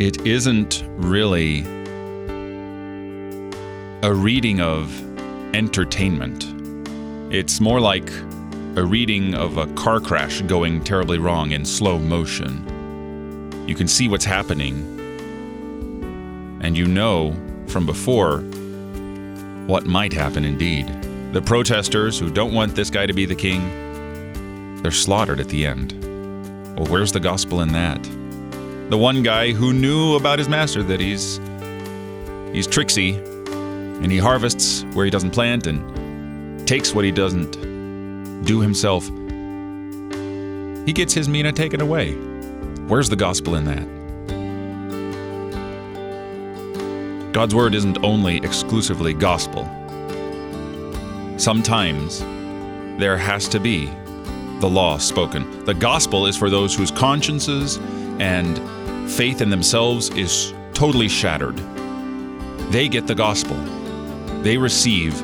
isn't really a reading of entertainment. It's more like a reading of a car crash going terribly wrong in slow motion. You can see what's happening, and you know from before what might happen indeed. The protesters who don't want this guy to be the king, they're slaughtered at the end. Well, where's the gospel in that? The one guy who knew about his master that he's he's tricksy and he harvests where he doesn't plant and takes what he doesn't do himself. He gets his mina taken away. Where's the gospel in that? God's word isn't only exclusively gospel. Sometimes there has to be the law spoken. The gospel is for those whose consciences and faith in themselves is totally shattered. They get the gospel. They receive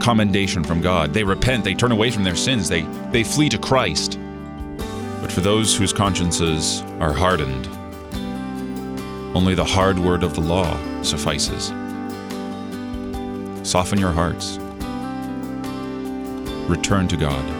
commendation from God. They repent, they turn away from their sins, they, they flee to Christ. But for those whose consciences are hardened, only the hard word of the law suffices. Soften your hearts. Return to God.